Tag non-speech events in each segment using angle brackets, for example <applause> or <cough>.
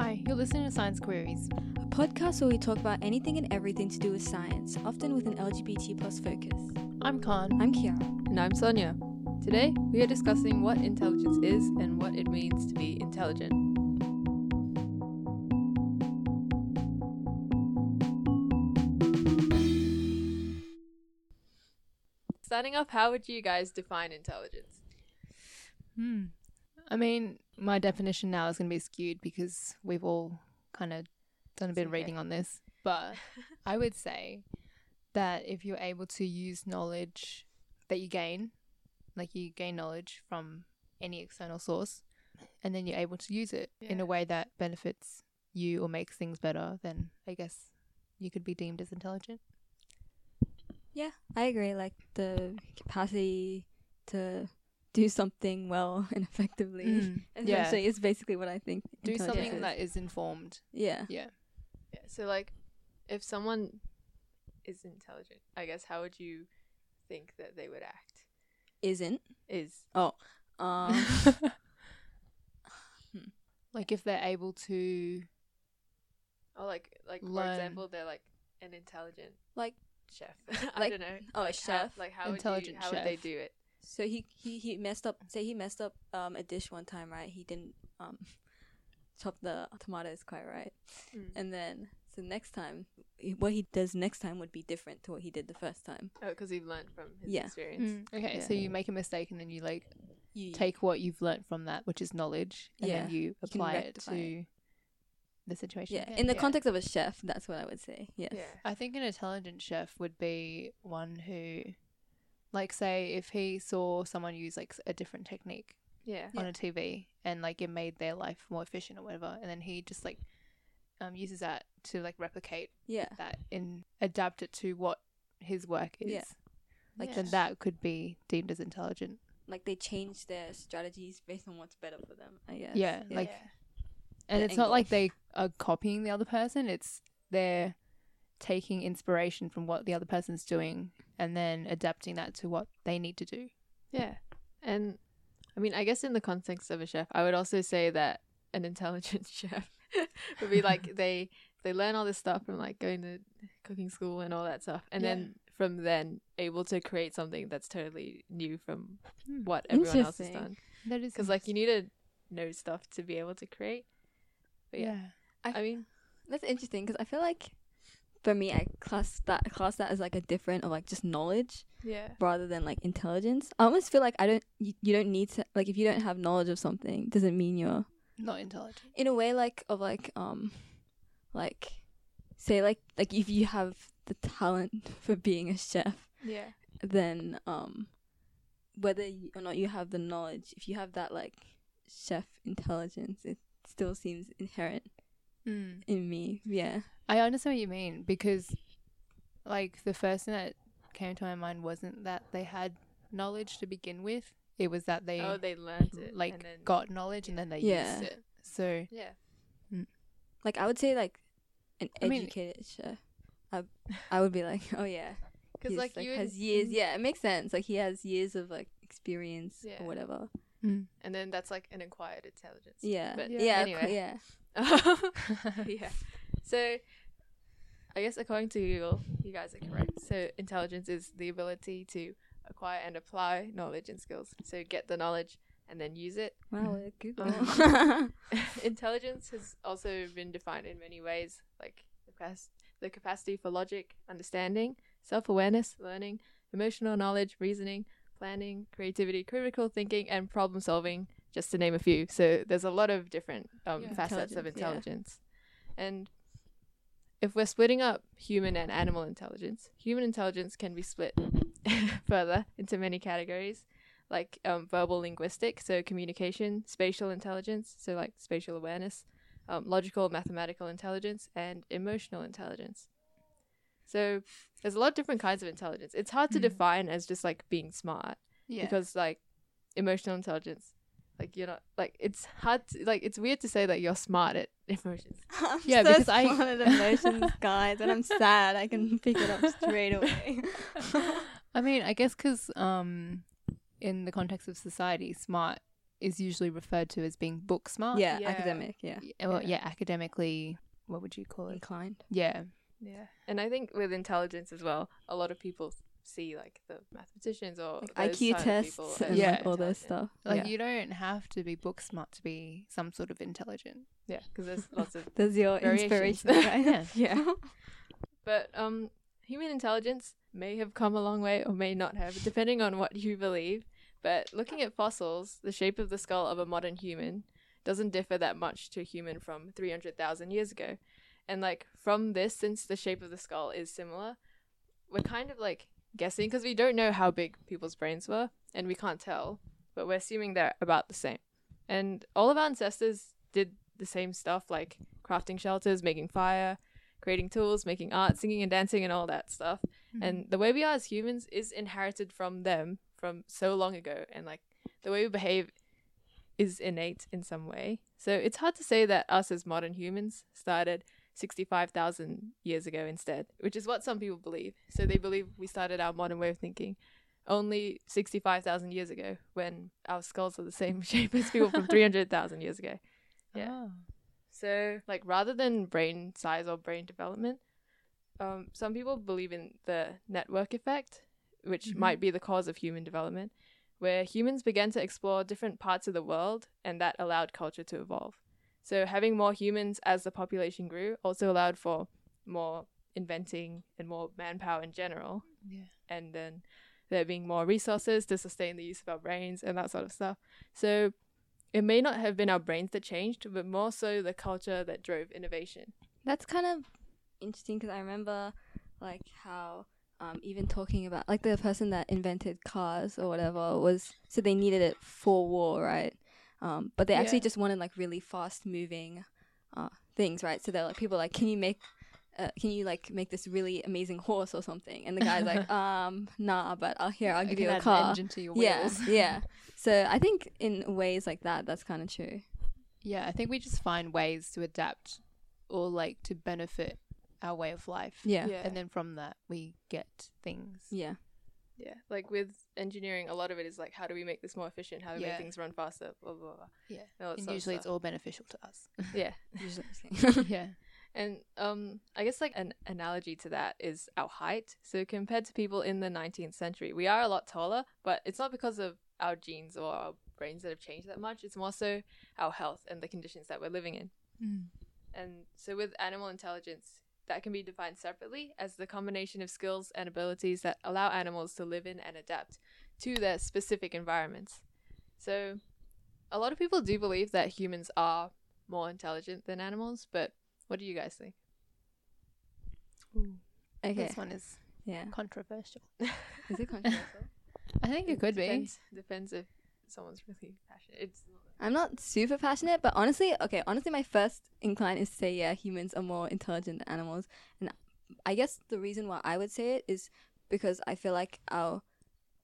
Hi, you're listening to Science Queries. A podcast where we talk about anything and everything to do with science, often with an LGBT plus focus. I'm Khan. I'm Kiara. And I'm Sonia. Today, we are discussing what intelligence is and what it means to be intelligent. Starting off, how would you guys define intelligence? Hmm. I mean, my definition now is going to be skewed because we've all kind of done a bit It's of reading on this. But <laughs> I would say that if you're able to use knowledge that you gain, like you gain knowledge from any external source, and then you're able to use it in a way that benefits you or makes things better, then I guess you could be deemed as intelligent. Yeah, I agree. Like the capacity to do something well <laughs> and effectively. Mm. Yeah. Essentially, is basically what I think. Do something is. that is informed. Yeah. Yeah. Yeah, so like, if someone is intelligent, I guess, how would you think that they would act? Isn't. Is oh, <laughs> Um. like if they're able to Oh, like like for example, they're like an intelligent like chef. <laughs> I Like- don't know. oh, a like chef? How, like how Intelligent would you, how would they do it? So he he he messed up. Say he messed up um a dish one time, right? He didn't um <laughs> chop the tomatoes quite right, Mm. and then so next time what he does next time would be different to what he did the first time. Oh, because you've learned from his Yeah. experience. okay, Yeah. so you make a mistake and then you like You take what you've learned from that, which is knowledge, and then you can apply it rectify to the situation. Yeah, again. in the Yeah. context of a chef, that's what I would say. Yes. Yeah. I think an intelligent chef would be one who, like, say if he saw someone use like a different technique Yeah. on a TV and like it made their life more efficient or whatever, and then he just like um uses that to like replicate Yeah. that and adapt it to what his work is. Yeah. Like then that could be deemed as intelligent. Like they change their strategies based on what's better for them. I guess. Yeah, like- Yeah. And The it's not like they are copying the other person, it's they're taking inspiration from what the other person's doing and then adapting that to what they need to do. Yeah. And I mean, I guess in the context of a chef, I would also say that an intelligent <laughs> chef <laughs> would be like <laughs> they they learn all this stuff from like going to cooking school and all that stuff, and Yeah. then from then able to create something that's totally new from Hmm. what everyone else has done. That is Because like you need to know stuff to be able to create. But yeah, yeah. I mean, That's interesting because I feel like for me, I class that class that as like a different of like just knowledge yeah, rather than like intelligence. I almost feel like I don't. You, you don't need to like if you don't have knowledge of something, doesn't mean you're Not intelligent. in a way like of like um like say like like if you have the talent <laughs> for being a chef yeah, then um whether you, or not you have the knowledge if you have that like chef intelligence it still seems inherent Mm. in me yeah I understand what you mean because, like, the first thing that came to my mind wasn't that they had knowledge to begin with. It was that they, oh, they learned it, like and then, got knowledge and then they Yeah. used it. So yeah, like i would say like an I mean- educated chef I, I would be like oh yeah <laughs> because He's, like, you would- has years yeah it makes sense like he has years of like experience Yeah. or whatever mm. and then that's like an acquired intelligence. yeah But yeah Yeah. yeah, anyway. yeah. <laughs> yeah. So, I guess according to Google, you guys are correct. So, intelligence is the ability to acquire and apply knowledge and skills. So, get the knowledge and then use it. wow google Um, <laughs> <laughs> intelligence has also been defined in many ways, like the, the capacity for logic, understanding, self awareness, learning, emotional knowledge, reasoning, planning, creativity, critical thinking, and problem solving, just to name a few. So there's a lot of different um, Yeah. facets of Intelligence, yeah. And if we're splitting up human and animal intelligence, human intelligence can be split <laughs> further into many categories like um, verbal linguistic, so communication, spatial intelligence, so like spatial awareness, um, logical mathematical intelligence, and emotional intelligence. So there's a lot of different kinds of intelligence. It's hard to Mm. define as just like being smart yeah. because like emotional intelligence, like you're not like it's hard to, like it's weird to say that you're smart at <laughs> emotions. <laughs> I'm Yeah, so because I- smart at emotions, <laughs> guys. When I'm sad, I can pick it up straight away. I mean, I guess because um, in the context of society, smart is usually referred to as being book smart. yeah, Yeah. academic. Yeah, Y- Well, Yeah. yeah, academically, what would you call it? inclined. Yeah. Yeah. And I think with intelligence as well, a lot of people see like the mathematicians or Like IQ tests people and Yeah. like all this stuff. Like yeah. you don't have to be book smart to be some sort of intelligent. Yeah, because there's <laughs> lots of There's your inspiration, <laughs> right? Yeah. yeah. But um, human intelligence may have come a long way or may not have, depending on what you believe. But looking at fossils, the shape of the skull of a modern human doesn't differ that much to a human from 300,000 years ago. And like from this, since the shape of the skull is similar, we're kind of like guessing because we don't know how big people's brains were and we can't tell, but we're assuming they're about the same. And all of our ancestors did the same stuff like crafting shelters, making fire, creating tools, making art, singing and dancing, and all that stuff. Mm-hmm. And the way we are as humans is inherited from them from so long ago. And like the way we behave is innate in some way. So it's hard to say that us as modern humans started 65,000 years ago instead, which is what some people believe. So they believe we started our modern way of thinking only 65,000 years ago when our skulls are the same <laughs> shape as people from 300,000 years ago. Yeah. Oh. So, like, rather than brain size or brain development, um, some people believe in the network effect, which Mhm. might be the cause of human development, where humans began to explore different parts of the world and that allowed culture to evolve. So, having more humans as the population grew also allowed for more inventing and more manpower in general, Yeah. and then there being more resources to sustain the use of our brains and that sort of stuff. So, it may not have been our brains that changed, but more so the culture that drove innovation. That's kind of interesting because I remember like how um, even talking about like the person that invented cars or whatever was so they needed it for war, right? Um, but they actually Yeah. just wanted like really fast moving uh, things, right? So they're like people are like, can you make uh, can you like make this really amazing horse or something? And the guy's like, <laughs> um, nah, but I'll here I'll give can you a add an car. engine to your Yeah, wheels. <laughs> yeah. So I think in ways like that, that's kind of true. Yeah, I think we just find ways to adapt or like to benefit our way of life. Yeah, Yeah. And then from that we get things. yeah, Yeah, like with engineering, a lot of it is like, how do we make this more efficient? How do we Yeah. make things run faster? Blah blah blah. Yeah. and all And usually it's all beneficial to us. <laughs> yeah. usually. <laughs> yeah. And um, I guess like an analogy to that is our height. So compared to people in the 19th century, we are a lot taller, but it's not because of our genes or our brains that have changed that much. It's more so our health and the conditions that we're living in. And so with animal intelligence, that can be defined separately as the combination of skills and abilities that allow animals to live in and adapt to their specific environments. So a lot of people do believe that humans are more intelligent than animals, but what do you guys think? Okay, This one is yeah. controversial. Is it <laughs> controversial? I think it could be. depends, Depends if someone's really passionate. It's I'm not super passionate, but honestly, okay, honestly, my first incline is to say, yeah, humans are more intelligent than animals. And I guess the reason why I would say it is because I feel like our,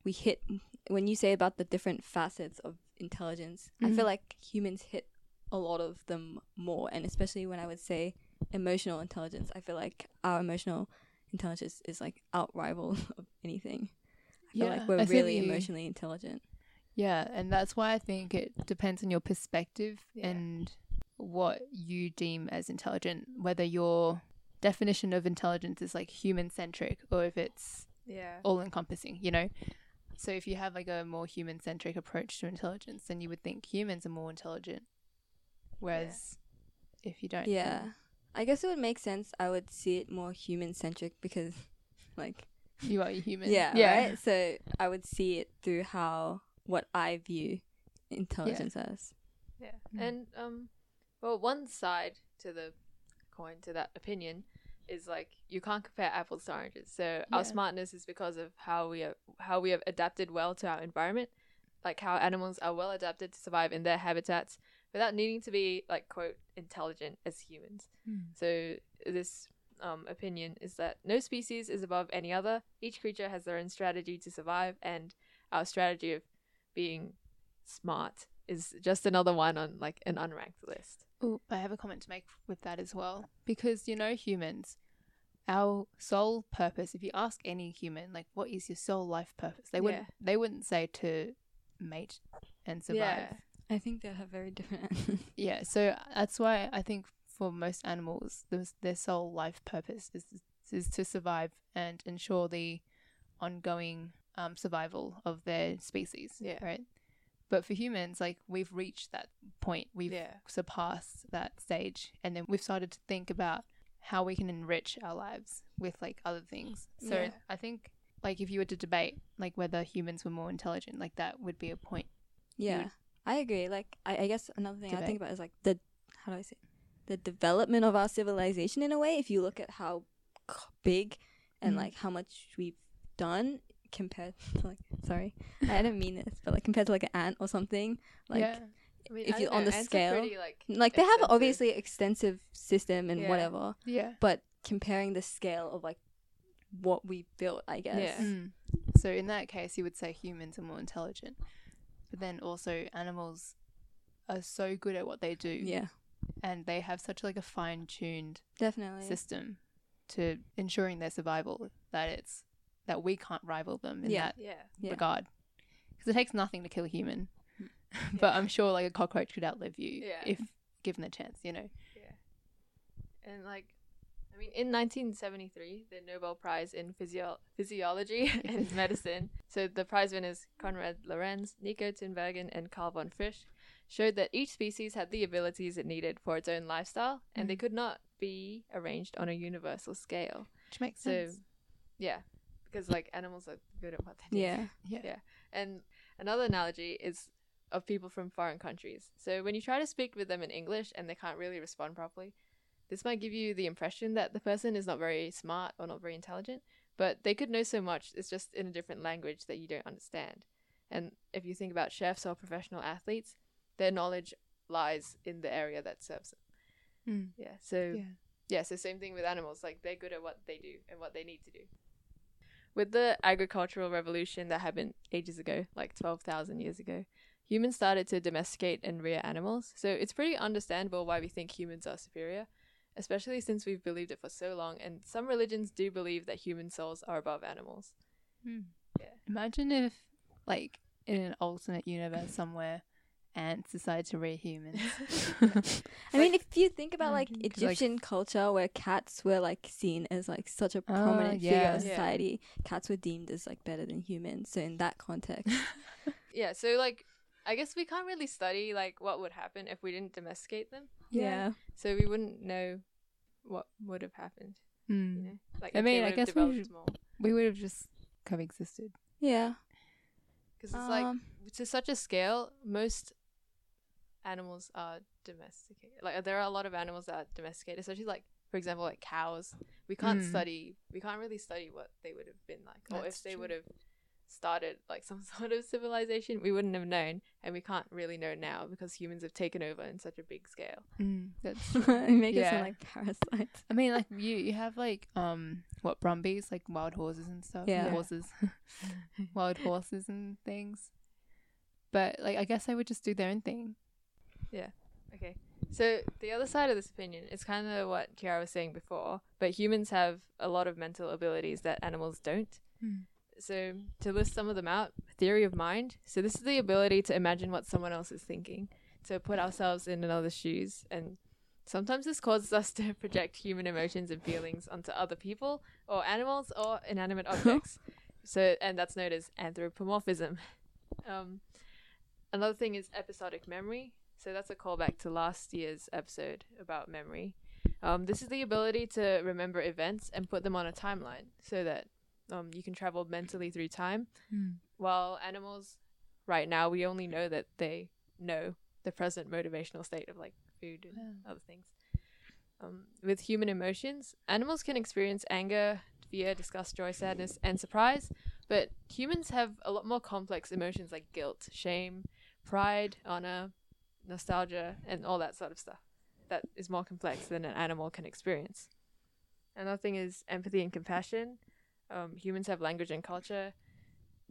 we hit, when you say about the different facets of intelligence, I Mhm. feel like humans hit a lot of them more. And especially when I would say emotional intelligence, I feel like our emotional intelligence is like outrival <laughs> of anything. I feel Yeah, like we're I really emotionally intelligent. Yeah, and that's why I think it depends on your perspective Yeah. and what you deem as intelligent, whether your definition of intelligence is like human centric or if it's yeah. all encompassing, you know? So if you have like a more human centric approach to intelligence, then you would think humans are more intelligent. Whereas if you don't, Yeah. I guess it would make sense. I would see it more human centric because, <laughs> like, you are a human. <laughs> yeah, yeah. right? So I would see it through how, what I view intelligence as. Yeah. Mm. And um well one side to the coin to that opinion is like you can't compare apples to oranges. So Yeah. our smartness is because of how we are how we have adapted well to our environment. Like how animals are well adapted to survive in their habitats without needing to be like quote intelligent as humans. Mm. So this um, opinion is that no species is above any other. Each creature has their own strategy to survive, and our strategy of being smart is just another one on like an unranked list. Oh, I have a comment to make with that as well. Because, you know, humans, our sole purpose, if you ask any human, like, what is your sole life purpose? They wouldn't, Yeah. they wouldn't say to mate and survive. Yeah. I think they have very different answers. <laughs> Yeah, so uh, that's why I think for most animals, their, their sole life purpose is is to survive and ensure the ongoing um, survival of their species. Yeah. Right. But for humans, like we've reached that point, we've Yeah. surpassed that stage, and then we've started to think about how we can enrich our lives with like other things. So Yeah. I think like if you were to debate like whether humans were more intelligent, like that would be a point. Yeah, I agree. Like, I, I guess another thing I think about is like the how do I say it? the development of our civilization in a way. If you look at how big and Mm. like how much we've done compared to like sorry, I didn't mean this, but like compared to like an ant or something, like yeah. I mean, If you- don't on know, the scale, pretty, like, like they have obviously extensive system and Yeah. whatever, Yeah. but comparing the scale of like what we built, I guess. Yeah. Mm. So in that case, you would say humans are more intelligent, but then also animals are so good at what they do, Yeah, and they have such like a fine-tuned definitely. system to ensuring their survival that it's that we can't rival them in Yeah. that Yeah. Yeah. regard. Because it takes nothing to kill a human, <laughs> but Yeah. I'm sure like a cockroach could outlive you Yeah. if given the chance. You know. Yeah. And like, I mean, in 1973, the Nobel Prize in Physio- Physiology <laughs> and <laughs> Medicine, so the prize winners Konrad Lorenz, Nico Tinbergen, and Karl von Frisch, showed that each species had the abilities it needed for its own lifestyle, and they Mm. could not be arranged on a universal scale. Which makes So, sense. yeah, because like animals are good at what they do. Yeah, <laughs> Yeah. yeah. And another analogy is of people from foreign countries. So when you try to speak with them in English and they can't really respond properly, this might give you the impression that the person is not very smart or not very intelligent, but they could know so much, it's just in a different language that you don't understand. And if you think about chefs or professional athletes, their knowledge lies in the area that serves them. Mm. Yeah. So Yeah. yeah, so same thing with animals. Like they're good at what they do and what they need to do. With the agricultural revolution that happened ages ago, like 12,000 years ago, humans started to domesticate and rear animals. So it's pretty understandable why we think humans are superior, especially since we've believed it for so long. And some religions do believe that human souls are above animals. Mm. Yeah. Imagine if, like, in an alternate universe somewhere, ants decide to rear humans. <laughs> <laughs> I mean, if you think about like Imagine, 'cause, like- Egyptian culture, where cats were like seen as like such a prominent figure yeah. of Yeah. society, cats were deemed as like better than humans. So in that context, <laughs> Yeah, so like, I guess we can't really study like what would happen if we didn't domesticate them. yeah, So we wouldn't know what would have happened. Mm. You know, like I mean, I guess we developed should- more. We would have just coexisted. yeah. Because it's like Um, to such a scale, most animals are domesticated. Like there are a lot of animals that are domesticated, especially like for example, like cows. We can't Mm. study. We can't really study what they would have been like, or if they would have started like <laughs> some sort of civilization. We wouldn't have known, and we can't really know now because humans have taken over in such a big scale. Mm. That's. <laughs> it <laughs> make it Yeah. sound like parasites. I mean, like you, you have like um, what brumbies, like wild horses and stuff. Yeah. horses, wild horses and things. But like, I guess they would just do their own thing. Okay. So the other side of this opinion is kind of what Kiara was saying before, but humans have a lot of mental abilities that animals don't. Hmm. So to list some of them out, theory of mind. So this is the ability to imagine what someone else is thinking, to put ourselves in another's shoes, and sometimes this causes us to <laughs> project human emotions and feelings onto other people or animals or inanimate <laughs> objects. so and that's known as anthropomorphism. <laughs> Um, another thing is episodic memory. So that's a callback to last year's episode about memory. Um, this is the ability to remember events and put them on a timeline so that um, you can travel mentally through time. While animals, right now, we only know that they know the present motivational state of like food and Wow. other things. Um, with human emotions, animals can experience anger, fear, disgust, joy, sadness, and surprise, but humans have a lot more complex emotions like guilt, shame, pride, honor, nostalgia, and all that sort of stuff that is more complex than an animal can experience. Another thing is empathy and compassion. Um, humans have language and culture.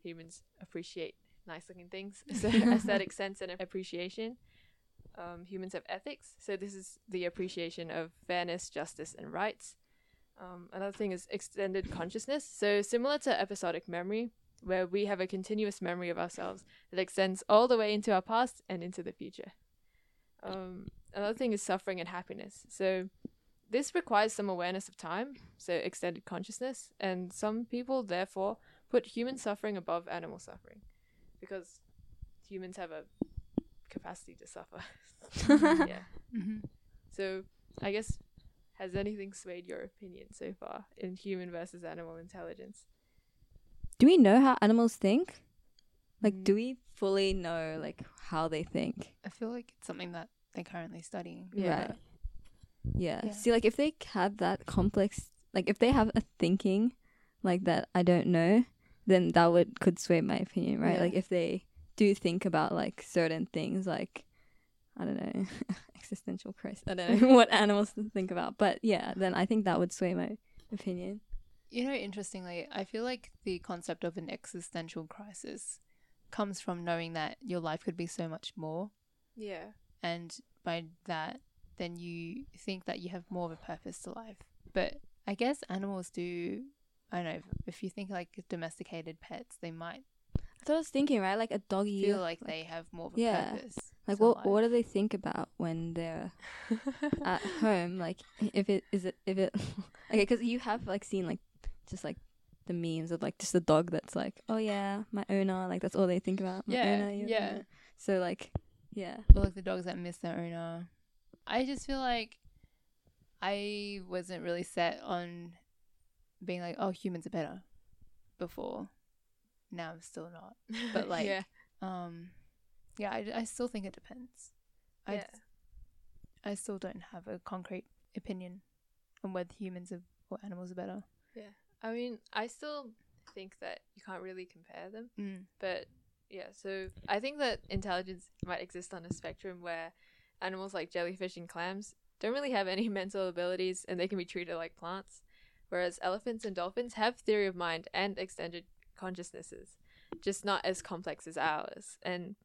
Humans appreciate nice looking things, <laughs> so <laughs> aesthetic sense and appreciation. Um, humans have ethics, so this is the appreciation of fairness, justice, and rights. Um, another thing is extended consciousness. So similar to episodic memory, where we have a continuous memory of ourselves that extends all the way into our past and into the future. Um, another thing is suffering and happiness. So this requires some awareness of time, so extended consciousness, and some people therefore put human suffering above animal suffering because humans have a capacity to suffer. <laughs> yeah. Mm-hmm. So I guess has anything swayed your opinion so far in human versus animal intelligence? Do we know how animals think? Like, Mm. do we fully know like how they think? I feel like it's something that they're currently studying. Yeah. Right. Yeah. Yeah. See, like if they have that complex, like if they have a thinking like that, I don't know, then that would could sway my opinion, right? Yeah. Like if they do think about like certain things, like I don't know, <laughs> existential crisis. I don't know <laughs> what animals think about, but yeah, then I think that would sway my opinion. You know, interestingly, I feel like the concept of an existential crisis comes from knowing that your life could be so much more. Yeah. And by that, then you think that you have more of a purpose to life. But I guess animals do, I don't know, if you think like domesticated pets, they might That's what I was thinking, right? Like a doggy. feel like they have more of a yeah. purpose. like what life. what do they think about when they're <laughs> at home like if it is it if it <laughs> okay because you have like seen like just like the memes of like just the dog that's like oh yeah my owner like that's all they think about my Yeah, owner, yeah. owner." so like yeah or like the dogs that miss their owner. I just feel like I wasn't really set on being like, oh, humans are better before. Now I'm still not. <laughs> But, like, yeah. Um, yeah, I, I still think it depends. I, yeah. I still don't have a concrete opinion on whether humans are, or animals are better. I mean, I still think that you can't really compare them, Mm. but yeah, so I think that intelligence might exist on a spectrum where animals like jellyfish and clams don't really have any <laughs> mental abilities and they can be treated like plants, whereas elephants and dolphins have theory of mind and extended consciousnesses, just not as complex as ours. And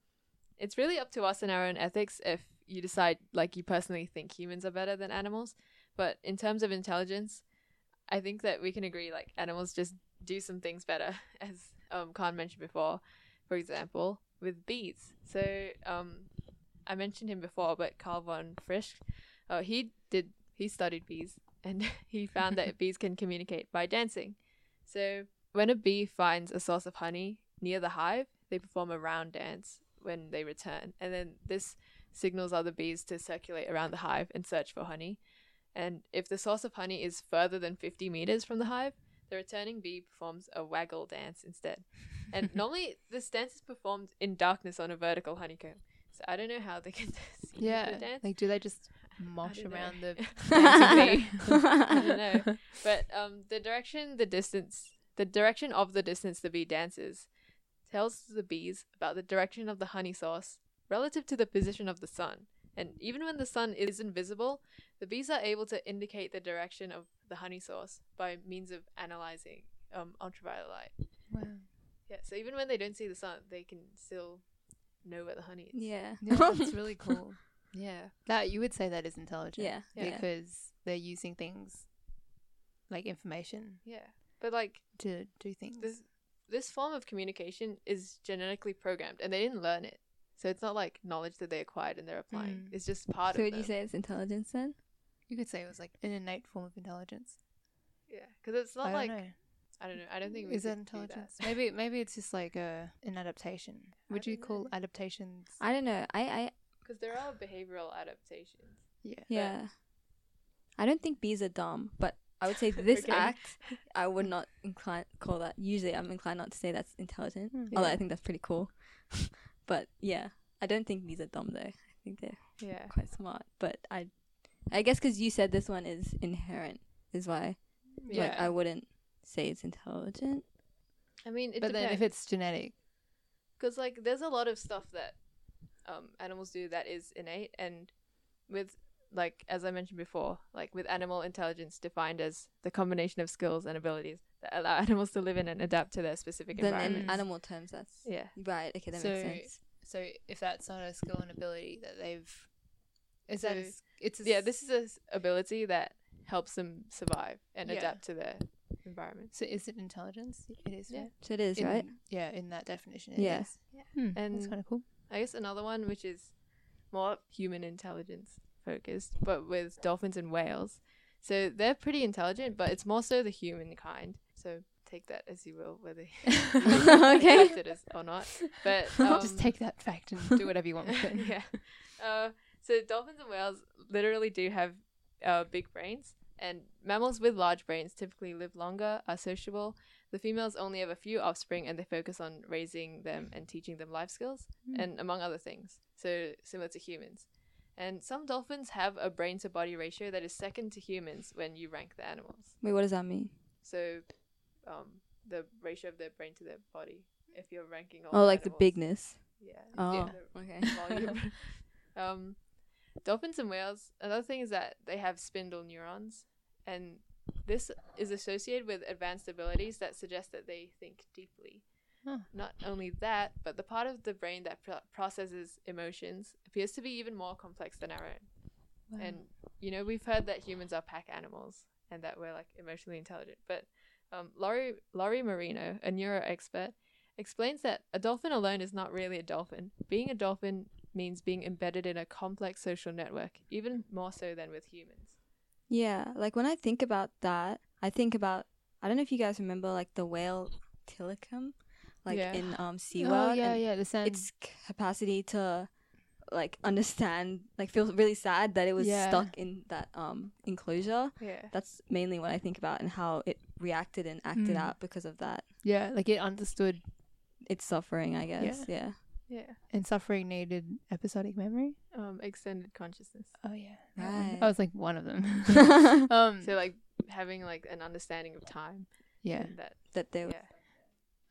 it's really up to us and our own ethics if you decide like you personally think humans are better than animals, but in terms of intelligence, I think that we can agree like animals just do some things better, <laughs> as um Khan mentioned before. For example, with bees. So um, I mentioned him before, but Karl von Frisch, uh, he did he studied bees and <laughs> he found that <laughs> bees can communicate by dancing. So when a bee finds a source of honey near the hive, they perform a round dance when they return, and then this signals other bees to circulate around the hive and search for honey. And if the source of honey is further than 50 meters from the hive, the returning bee performs a waggle dance instead. And <laughs> normally, this dance is performed in darkness on a vertical honeycomb. So I don't know how they can <laughs> see Yeah. the dance. Like, do they just mosh don't know. around the <laughs> I don't know. But um, the direction, the distance, the direction of the distance the bee dances tells the bees about the direction of the honey source relative to the position of the sun. And even when the sun is invisible, the bees are able to indicate the direction of the honey source by means of analyzing um, ultraviolet light. Wow. Yeah, so even when they don't see the sun, they can still know where the honey is. yeah Yeah, that's <laughs> really cool. Yeah. That you would say that is intelligent. Yeah, yeah. Because they're using things like information Yeah. But like to do things. this this form of communication is genetically programmed and they didn't learn it. So it's not like knowledge that they acquired and they're applying. Mm. It's just part so of So would them. you say it's intelligence then you could say it was like an innate form of intelligence. Yeah, because it's not I like know. I don't know. I don't think we Is that could do intelligence? that. maybe maybe it's just like a an adaptation. Would you don't call know. adaptations? i don't know i i Because there are behavioral adaptations. yeah. yeah i don't think bees are dumb but i would say <laughs> this Okay. act i would <laughs> not incline call that usually i'm inclined not to say that's intelligent Hmm. although i think that's pretty cool <laughs> but yeah i don't think these are dumb though i think they're Yeah. quite smart. But I, I guess because you said this one is inherent, is why Yeah. like I wouldn't say it's intelligent. I mean, it but then if it's genetic, because like there's a lot of stuff that um animals do that is innate and with like as i mentioned before like with animal intelligence defined as the combination of skills and abilities that allow <laughs> animals to live in and adapt to their specific Then in animal terms, that's yeah right. Okay, that So, makes sense. so if that's not a skill and ability that they've, is So, that a s- it's a yeah this is a ability that helps them survive and Yeah. adapt to their environment. So is it intelligence? It is, Yeah. right? So it is, In- right? Yeah, in that definition. it Yeah. is. Hmm, that's And- kind of cool. I guess another one which is more human intelligence focused, but with dolphins and whales. So they're pretty intelligent, but it's more so the human kind. So take that as you will, whether <laughs> <laughs> you Okay. accept it or not. But <laughs> um, Just take that fact and do whatever you want with it. yeah. Uh, so dolphins and whales literally do have uh, big brains, and mammals with large brains typically live longer, are sociable. The females only have a few offspring, and they focus on raising them and teaching them life skills, Hmm. and among other things. So similar to humans. And some dolphins have a brain to body ratio that is second to humans when you rank the animals. Wait, what does that mean? So, um, the ratio of their brain to their body. If you're ranking all Oh, like the bigness. Yeah. Oh, yeah, okay. <laughs> <laughs> um, dolphins and whales. Another thing is that they have spindle neurons, and this is associated with advanced abilities that suggest that they think deeply. Huh. Not only that, but the part of the brain that pro- processes emotions appears to be even more complex than our own. And you know, we've heard that humans are pack animals and that we're like emotionally intelligent. But um, Lori Lori Marino, a neuro expert, explains that a dolphin alone is not really a dolphin. Being a dolphin means being embedded in a complex social network, even more so than with humans. Yeah, like when I think about that, I think about I don't know if you guys remember like the whale Tilikum, like Yeah. in um oh, yeah, yeah. The sand. its capacity to like understand like feel really sad that it was Yeah. stuck in that um enclosure. Yeah. That's mainly what I think about and how it reacted and acted Mm. out because of that. yeah, like it understood It's suffering, I guess. Yeah. Yeah. and suffering needed episodic memory. Um, extended consciousness. Oh yeah, that one. Right. That was like one of them. <laughs> <laughs> Um, So like having like an understanding of time. yeah. That. that they Yeah.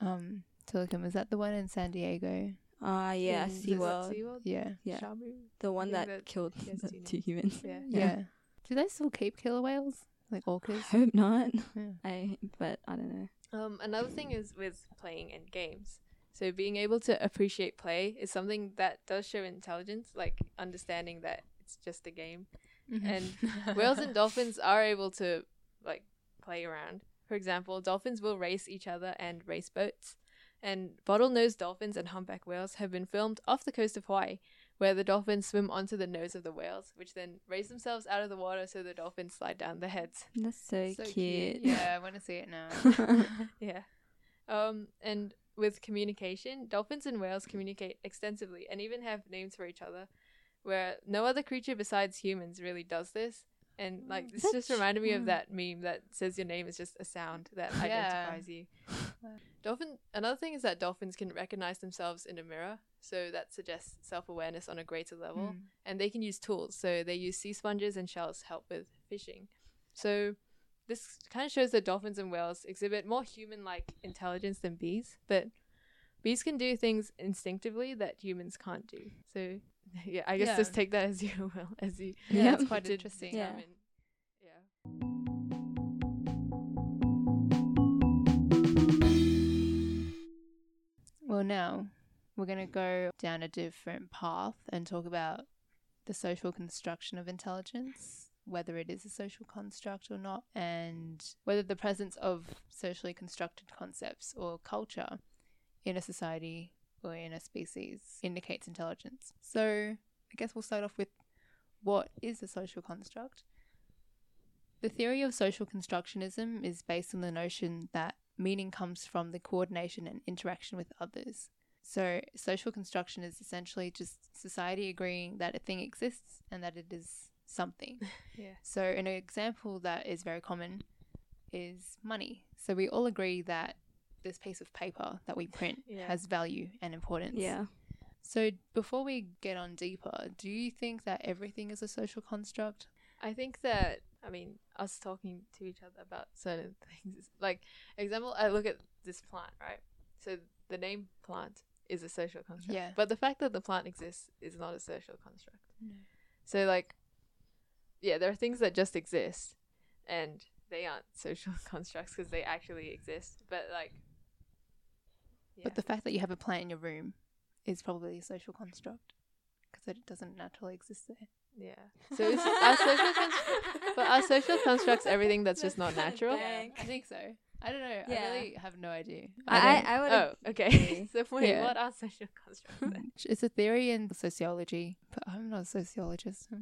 Um, Tilikum is that the one in San Diego? Ah yeah, Is it SeaWorld. SeaWorld. Yeah. Yeah. Shamu. The one think that, that- killed <laughs> the two two humans. Yeah. yeah. Yeah. Do they still keep killer whales like orcas? I hope not. Yeah. I but I don't know. Um, another thing is with playing and games. So being able to appreciate play is something that does show intelligence, like understanding that it's just a game. And <laughs> Whales and dolphins are able to like play around. For example, dolphins will race each other and race boats. And bottlenose dolphins and humpback whales have been filmed off the coast of Hawaii, where the dolphins swim onto the nose of the whales, which then raise themselves out of the water so the dolphins slide down their heads. That's so, So cute. Yeah, I want to see it now. <laughs> <laughs> Yeah. Um, and with communication, dolphins and whales communicate extensively and even have names for each other, where no other creature besides humans really does this. And like this just reminded me of that meme that says your name is just a sound that Yeah. identifies you. Dolphin. Another thing is that dolphins can recognize themselves in a mirror, so that suggests self awareness on a greater level Mm. and they can use tools. So they use sea sponges and shells to help with fishing. So this kind of shows that dolphins and whales exhibit more human-like intelligence than bees, but bees can do things instinctively that humans can't do. So yeah, I guess Yeah. just take that as you <laughs> will, as you. Yeah, Yep. it's quite to interesting. Yeah. Um, determine- Yeah. Well, now we're going to go down a different path and talk about the social construction of intelligence, whether it is a social construct or not, and whether the presence of socially constructed concepts or culture in a society in a species indicates intelligence. So, I guess we'll start off with what is a social construct? The theory of social constructionism is based on the notion that meaning comes from the coordination and interaction with others. So, social construction is essentially just society agreeing that a thing exists and that it is something. <laughs> Yeah. So, an example that is very common is money. So, we all agree that this piece of paper that we print Yeah. has value and importance. Yeah. So, before we get on deeper, do you think that everything is a social construct? I think that I mean us talking to each other about certain <laughs> things. Like example, I look at this plant, right? So the name plant is a social construct. Yeah. But the fact that the plant exists is not a social construct. No. So like, yeah, there are things that just exist, and they aren't <laughs> social <laughs> constructs because they actually exist. But like, yeah. But the fact that you have a plant in your room is probably a social construct because it doesn't naturally exist there. yeah. So it's, our social construct, but our social constructs everything that's just not natural. I think so. I don't know. Yeah. I really have no idea. I, I, I would. Oh, okay. agree. <laughs> so wait, Yeah. what are social constructs then? <laughs> it's a theory in sociology, but I'm not a sociologist. <laughs>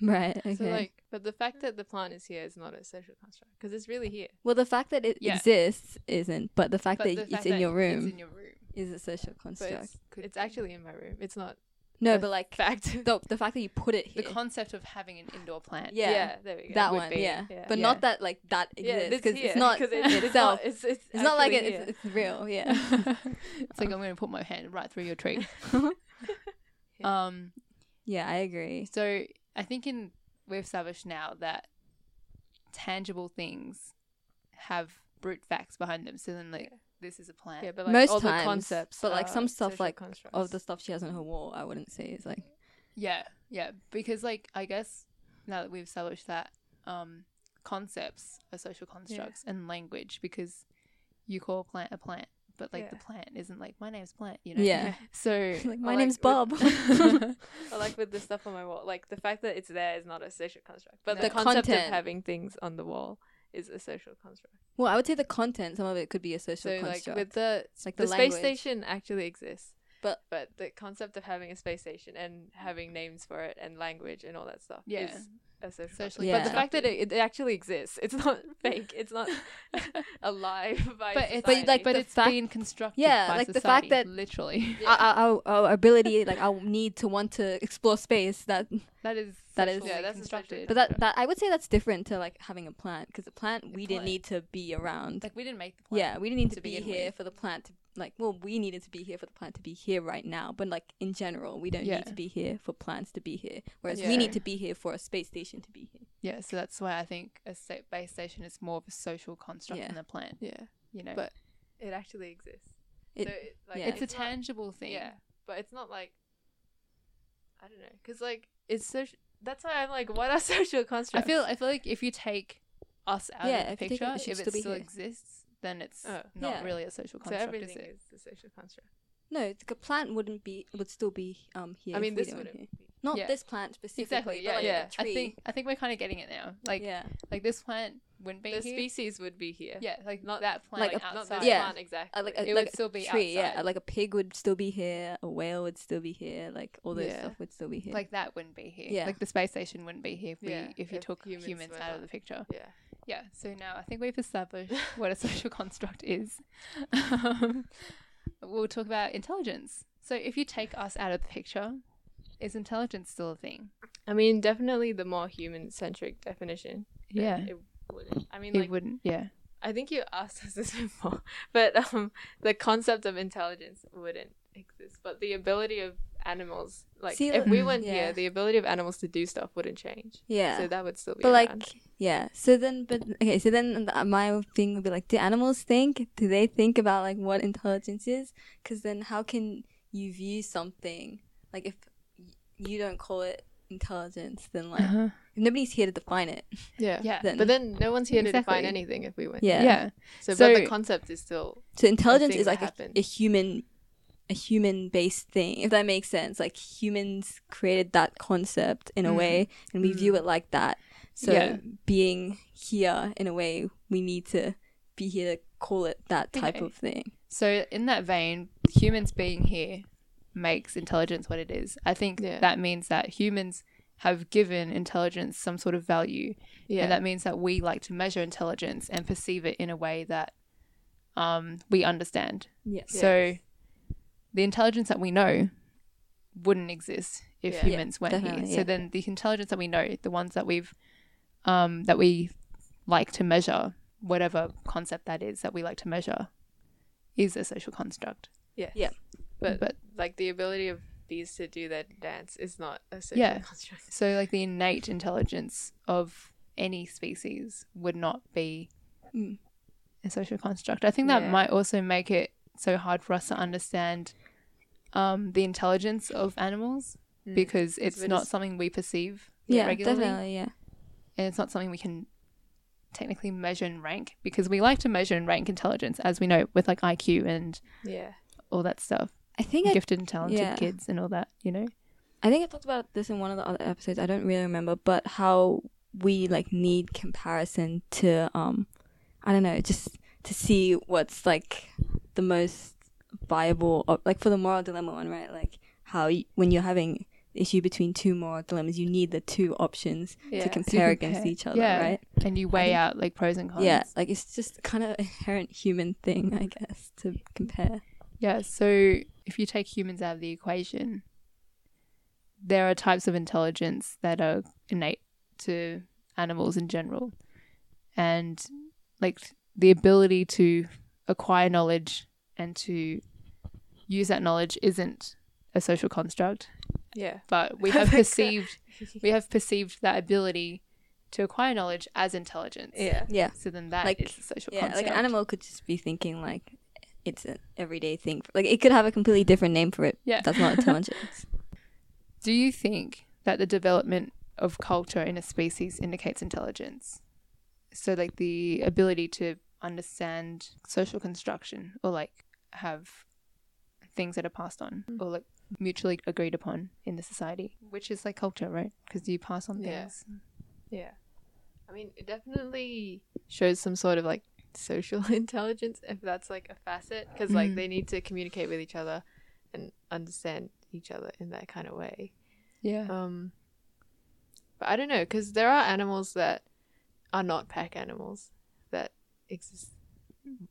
<laughs> right. <laughs> Okay. So like, but the fact that the plant is here is not a social construct because it's really here. well, the fact that it Yeah. exists isn't, but the fact But that the it's fact in that your room It's in your room. is a social construct. it's, it's actually in my room. It's not No, but like fact. <laughs> the the fact that you put it here. The concept of having an indoor plant. Yeah. there we go. that Would one, be, yeah. But Yeah. not that like that exists because here, it's not 'cause it's, it's itself. not. It's it's, It's not like it, it's, it's real. Yeah. it's like I'm going to put my hand right through your tree. Yeah. Um. yeah, I agree. So I think in we've established now that tangible things have brute facts behind them. So then, like, Yeah. this is a plant. yeah, but like Most all times, the concepts, but, like, some stuff, like, constructs. Of the stuff she has on her wall, I wouldn't say is like Yeah, yeah. Because like I guess now that we've established that um concepts are social constructs and language because you call a plant a plant, but like the plant isn't like my name's plant, you know. yeah. <laughs> So <laughs> like my like name's with- Bob. <laughs> Or like with the stuff on my wall, like the fact that it's there is not a social construct, but No. the, The concept content. of having things on the wall is a social construct. well, I would say the content. Some of it could be a social So like construct. with the It's like the, the space station actually exists, But- but the concept of having a space station and having names for it and language and all that stuff Yeah. is a social Socially construct. But the fact that it, it actually exists, it's not <laughs> fake. It's not <laughs> alive by but it's society. like but the it's fact- being constructed Yeah, by like the fact that- literally Yeah. our, our, our ability, like our need to want to explore space. That, that is That is- Yeah, that's a constructed. but that, that I would say that's different to like having a plant because the plant we didn't plant. need to be around. like we didn't make the plant. yeah, we didn't need to to, be here with. for the plant to like. Well, we needed to be here for the plant to be here right now, but like in general, we don't Yeah. need to be here for plants to be here. Whereas Yeah. we need to be here for a space station to be here. Yeah, so that's why I think a sta- base station is more of a social construct Yeah. than a plant. yeah, You know, But- it actually exists. It- so it, like, yeah. it's, a not- tangible thing. Yeah, but it's not like I don't know, because like it's social. That's why I'm like, what are <laughs> social constructs? I feel I feel like if you take us out Yeah, of the if it, picture, it if it still still here. exists, then it's Oh. not Yeah. really a social so construct, is everything it? is a social construct. No, it's- a plant wouldn't be would still be um here. I mean, this don't would here. be. not Yeah. this plant specifically. Exactly. but Yeah, like yeah. a I tree. think I think we're kind of getting it now. Like yeah, like this plant wouldn't be The here. species would be here. yeah, like Not- that plant like like, a- not outside. this Yeah. plant exactly. Uh, like a, It like would a still be tree. Yeah, like a pig would still be here. A whale would still be here. Like all this Yeah. stuff would still be here. Like that wouldn't be here. Yeah. Like the space station wouldn't be here if we Yeah, if you if took humans humans, out of the picture. yeah. Yeah. So now I think we've established <laughs> what a social construct is. Um, <laughs> we'll talk about intelligence. So if you take us out of the picture, is intelligence still a thing? I mean, definitely the more human-centric definition. then Yeah. It wouldn't. I mean, It like, wouldn't. Yeah. I think you asked us this <laughs> before, but um, the concept of intelligence wouldn't exist. But the ability of animals, like See, if we weren't yeah. here, the ability of animals to do stuff wouldn't change. yeah. So that would still be but like yeah so then but okay so then my thing would be like do animals think do they think about like what intelligence is because then how can you view something like if you don't call it intelligence then like Uh-huh. if nobody's here to define it yeah. Yeah. <laughs> then But then no one's here to define anything if we weren't. yeah, Yeah. So, So- but the concept is still so intelligence is like a, a human a human based thing if that makes sense like humans created that concept in a Mm. way and we view it like that so Yeah. being here in a way we need to be here to call it that type Okay. of thing So in that vein, humans being here makes intelligence what it is. I think Yeah. that means that humans have given intelligence some sort of value yeah. and that means that we like to measure intelligence and perceive it in a way that um, we understand. yes So the intelligence that we know wouldn't exist if Yeah. Yeah, humans weren't here. definitely, So yeah. then the intelligence that we know, the ones that we've um, that we like to measure, whatever concept that is that we like to measure, is a social construct. yeah. Yeah. But, But- like the ability of bees to do that dance is not a social Yeah. construct. So like the innate intelligence of any species would not be Mm. a social construct. I think that Yeah. might also make it so hard for us to understand um, the intelligence of animals Mm. because it's not something we perceive yeah regularly, definitely yeah and it's not something we can technically measure and rank because we like to measure and rank intelligence, as we know with like IQ and Yeah. all that stuff, i think I, gifted and talented yeah. kids and all that. You know, I think i talked about this in one of the other episodes i don't really remember but how we like need comparison to um i don't know just to see what's like the most viable, op- like for the moral dilemma one, right? Like how y- when you're having issue between two moral dilemmas, you need the two options Yeah. to compare against compare. each other, Yeah. right? and you weigh think- out like pros and cons. Yeah, like it's just kind of inherent human thing, I guess, to compare. Yeah, so if you take humans out of the equation, there are types of intelligence that are innate to animals in general. And like the ability to acquire knowledge and to use that knowledge isn't a social construct, Yeah. but we <laughs> have perceived we have perceived that ability to acquire knowledge as intelligence. Yeah. Yeah, So then that is Like- a social yeah. construct. Like an animal could just be thinking like it's an everyday thing. Like it could have a completely different name for it. Yeah. That's not intelligence. <laughs> Do you think that the development of culture in a species indicates intelligence? So, like the ability to understand social construction or like have things that are passed on Mm. or like mutually agreed upon in the society, which is like culture, right? Because you pass on Yeah. things. Yeah. I mean, it definitely shows some sort of like <laughs> social <laughs> intelligence if that's like a facet because like Mm. they need to communicate with each other and understand each other in that kind of way. Yeah. Um but I don't know cuz there are animals that are not pack animals that exist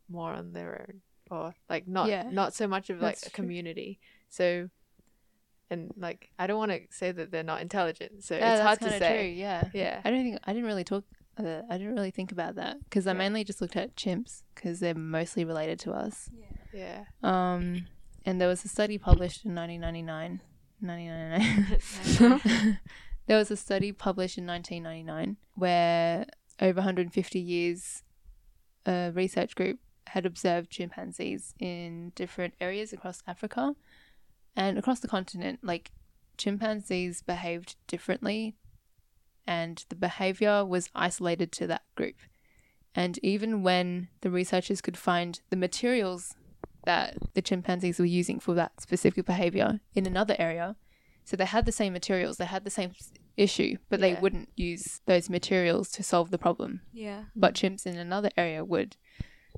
more on their own or like not Yeah. not so much of like That's a true. community. So and like I don't want to say that they're not intelligent. So Yeah, it's hard to say. True. Yeah. Yeah. I don't think I didn't really talk. Uh, I didn't really think about that because I Yeah. mainly just looked at chimps because they're mostly related to us. Yeah. Um, and there was a study published in 1999. 1999. <laughs> <laughs> there was a study published in 1999 where over 150 years, a research group had observed chimpanzees in different areas across Africa and across the continent. Like chimpanzees behaved differently, and the behavior was isolated to that group. And even when the researchers could find the materials that the chimpanzees were using for that specific behavior in another area. So they had the same materials, they had the same issue, but they wouldn't use those materials to solve the problem. Yeah. But chimps in another area would.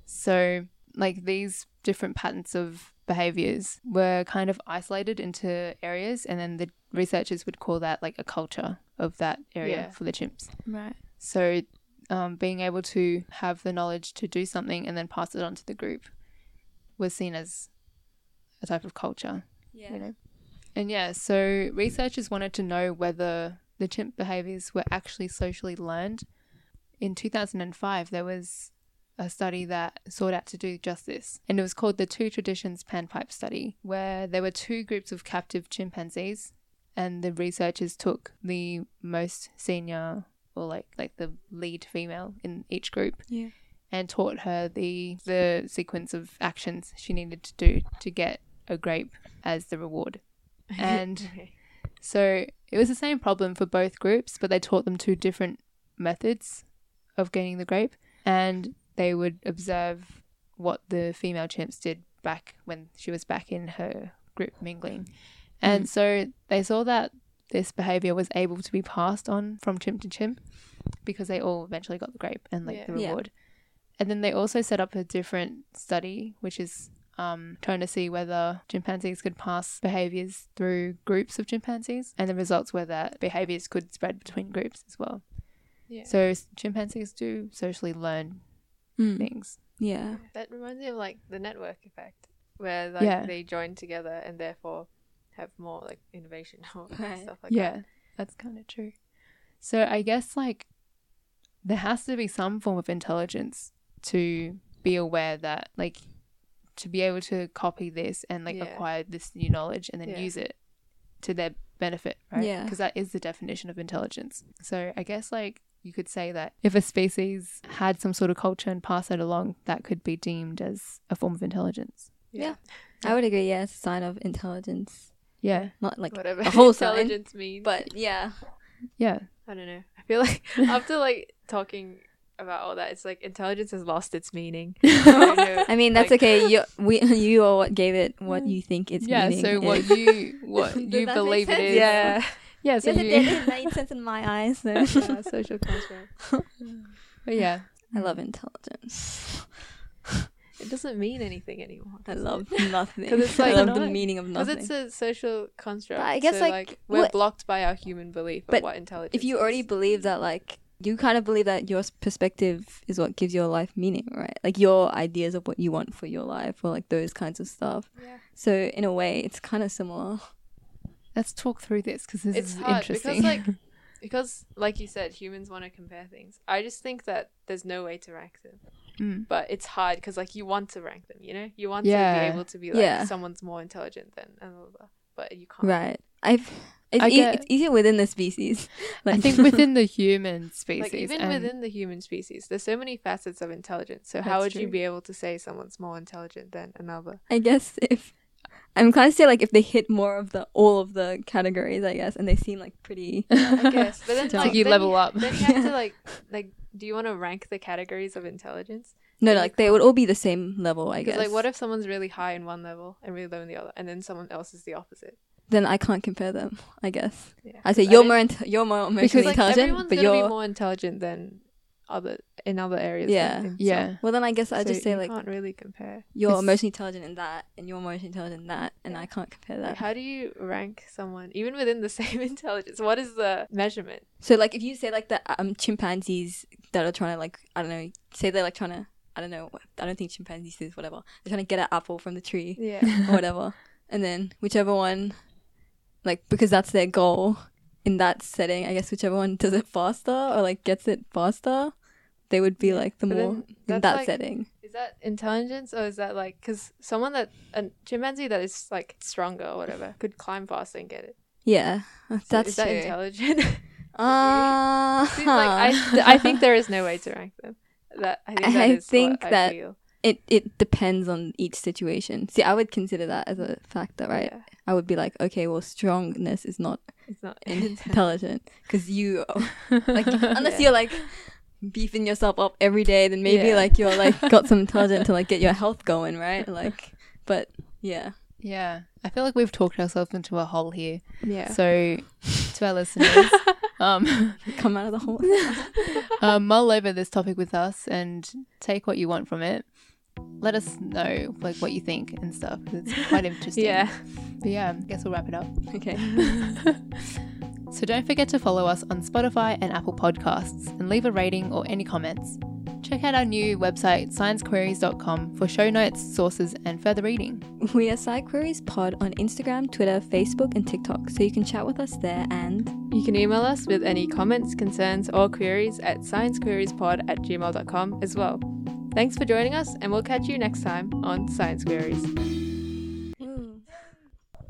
So, like these different patterns of behaviors were kind of isolated into areas, and then the researchers would call that like a culture of that area Yeah. for the chimps. Right. So, um, being able to have the knowledge to do something and then pass it on to the group was seen as a type of culture, Yeah. you know. And yeah, so researchers wanted to know whether the chimp behaviors were actually socially learned. In 2005, there was a study that sought out to do just this, and it was called the Two Traditions Panpipe Study, where there were two groups of captive chimpanzees, and the researchers took the most senior or like like the lead female in each group Yeah. and taught her the the sequence of actions she needed to do to get a grape as the reward. <laughs> And Okay. so it was the same problem for both groups, but they taught them two different methods of gaining the grape, and they would observe what the female chimps did back when she was back in her group mingling. And Mm. so they saw that this behavior was able to be passed on from chimp to chimp because they all eventually got the grape and like Yeah. the Yeah. reward. And then they also set up a different study, which is um, trying to see whether chimpanzees could pass behaviors through groups of chimpanzees, and the results were that behaviors could spread between groups as well. Yeah. So chimpanzees do socially learn Mm. things. Yeah. That reminds me of like the network effect, where like Yeah. they join together and therefore have more like innovation <laughs> or Right. stuff like yeah, that. that's kind of true. So I guess like there has to be some form of intelligence to be aware that like to be able to copy this and like Yeah. acquire this new knowledge and then Yeah. use it to their benefit, right? Yeah. Because that is the definition of intelligence. So I guess like you could say that if a species had some sort of culture and passed it along, that could be deemed as a form of intelligence. Yeah. I would agree. Yeah, it's a sign of intelligence. Yeah. Not like, Whatever a whole sign, intelligence means. but yeah. Yeah. I don't know. I feel like <laughs> after like talking about all that, it's like intelligence has lost its meaning. <laughs> I know, I mean, that's like- okay. <laughs> You we you are what gave it what mm. you think its yeah. meaning. So is. what you what you believe it is. Yeah. Yeah. So yes, it you, did. <laughs> It made sense in my eyes. So. yeah. Social construct. <laughs> but yeah. I love intelligence. it doesn't mean anything anymore. I love it? nothing. <laughs> 'Cause it's I love the meaning of nothing. Because it's a social construct. I guess, so, like, we're what- blocked by our human belief But of what intelligence. if you already is. believe that, like, you kind of believe that your perspective is what gives your life meaning, right? Like your ideas of what you want for your life, or like those kinds of stuff. Yeah. So in a way, it's kind of similar. Let's talk through this because this it's is hard interesting. because like <laughs> because like you said humans want to compare things i just think that there's no way to rank them Mm. but it's hard because like you want to rank them you know you want Yeah. to be able to be like Yeah. someone's more intelligent than another but you can't Right. I've. It's, I e- get- it's easier within the species. <laughs> I think <laughs> within the human species, like even within the human species there's so many facets of intelligence so how would you be able to say someone's more intelligent than another I guess if I'm kind of say like if they hit more of the all of the categories, I guess, and they seem like pretty. i guess but then So <laughs> like you then level up. then you have to <laughs> like like do you want to rank the categories of intelligence No, You like they would all be the same level, I guess. like, what if someone's really high in one level and really low in the other, and then someone else is the opposite? then I can't compare them. I guess Yeah, I say you're don't- more int- you're more because like intelligent, everyone's but you're be more intelligent than other in other areas. Yeah. than Yeah. some. well. Then I guess I So just say you like can't really compare. you're It's- emotionally intelligent in that, and you're emotionally intelligent in that, and Yeah. I can't compare Like, that. how do you rank someone even within the <laughs> same intelligence? What is the measurement? So like if you say like the um chimpanzees that are trying to like I don't know say they're like trying to I don't know I don't think chimpanzees do this whatever they're trying to get an apple from the tree Yeah, or whatever and then whichever one like because that's their goal in that setting I guess whichever one does it faster or like gets it faster they would be like the but more in that like- setting is that intelligence or is that like because someone that a chimpanzee that is like stronger or whatever could climb faster and get it? yeah So that's is that true intelligent? <laughs> uh See, like I, <laughs> I think there is no way to rank them. That I think that I is think what I it it depends on each situation see I would consider that as a factor right Yeah, I would be like okay well strongness is not it's not <laughs> intelligent because you like unless Yeah. you're like beefing yourself up every day then maybe Yeah. like you're like got some <laughs> intelligence to like get your health going right like but yeah yeah, I feel like we've talked ourselves into a hole here. Yeah. So, to our listeners, <laughs> um, come out of the hole <laughs> um, mull over this topic with us and take what you want from it. Let us know like what you think and stuff. It's quite interesting. yeah. But yeah, I guess we'll wrap it up. okay So don't forget to follow us on Spotify and Apple Podcasts and leave a rating or any comments. Check out our new website, sciencequeries.com, for show notes, sources, and further reading. we are Sci Queries Pod on Instagram Twitter Facebook and TikTok so you can chat with us there and You can email us with any comments, concerns, or queries at sciencequeriespod at gmail.com as well. Thanks for joining us, and we'll catch you next time on Science Queries.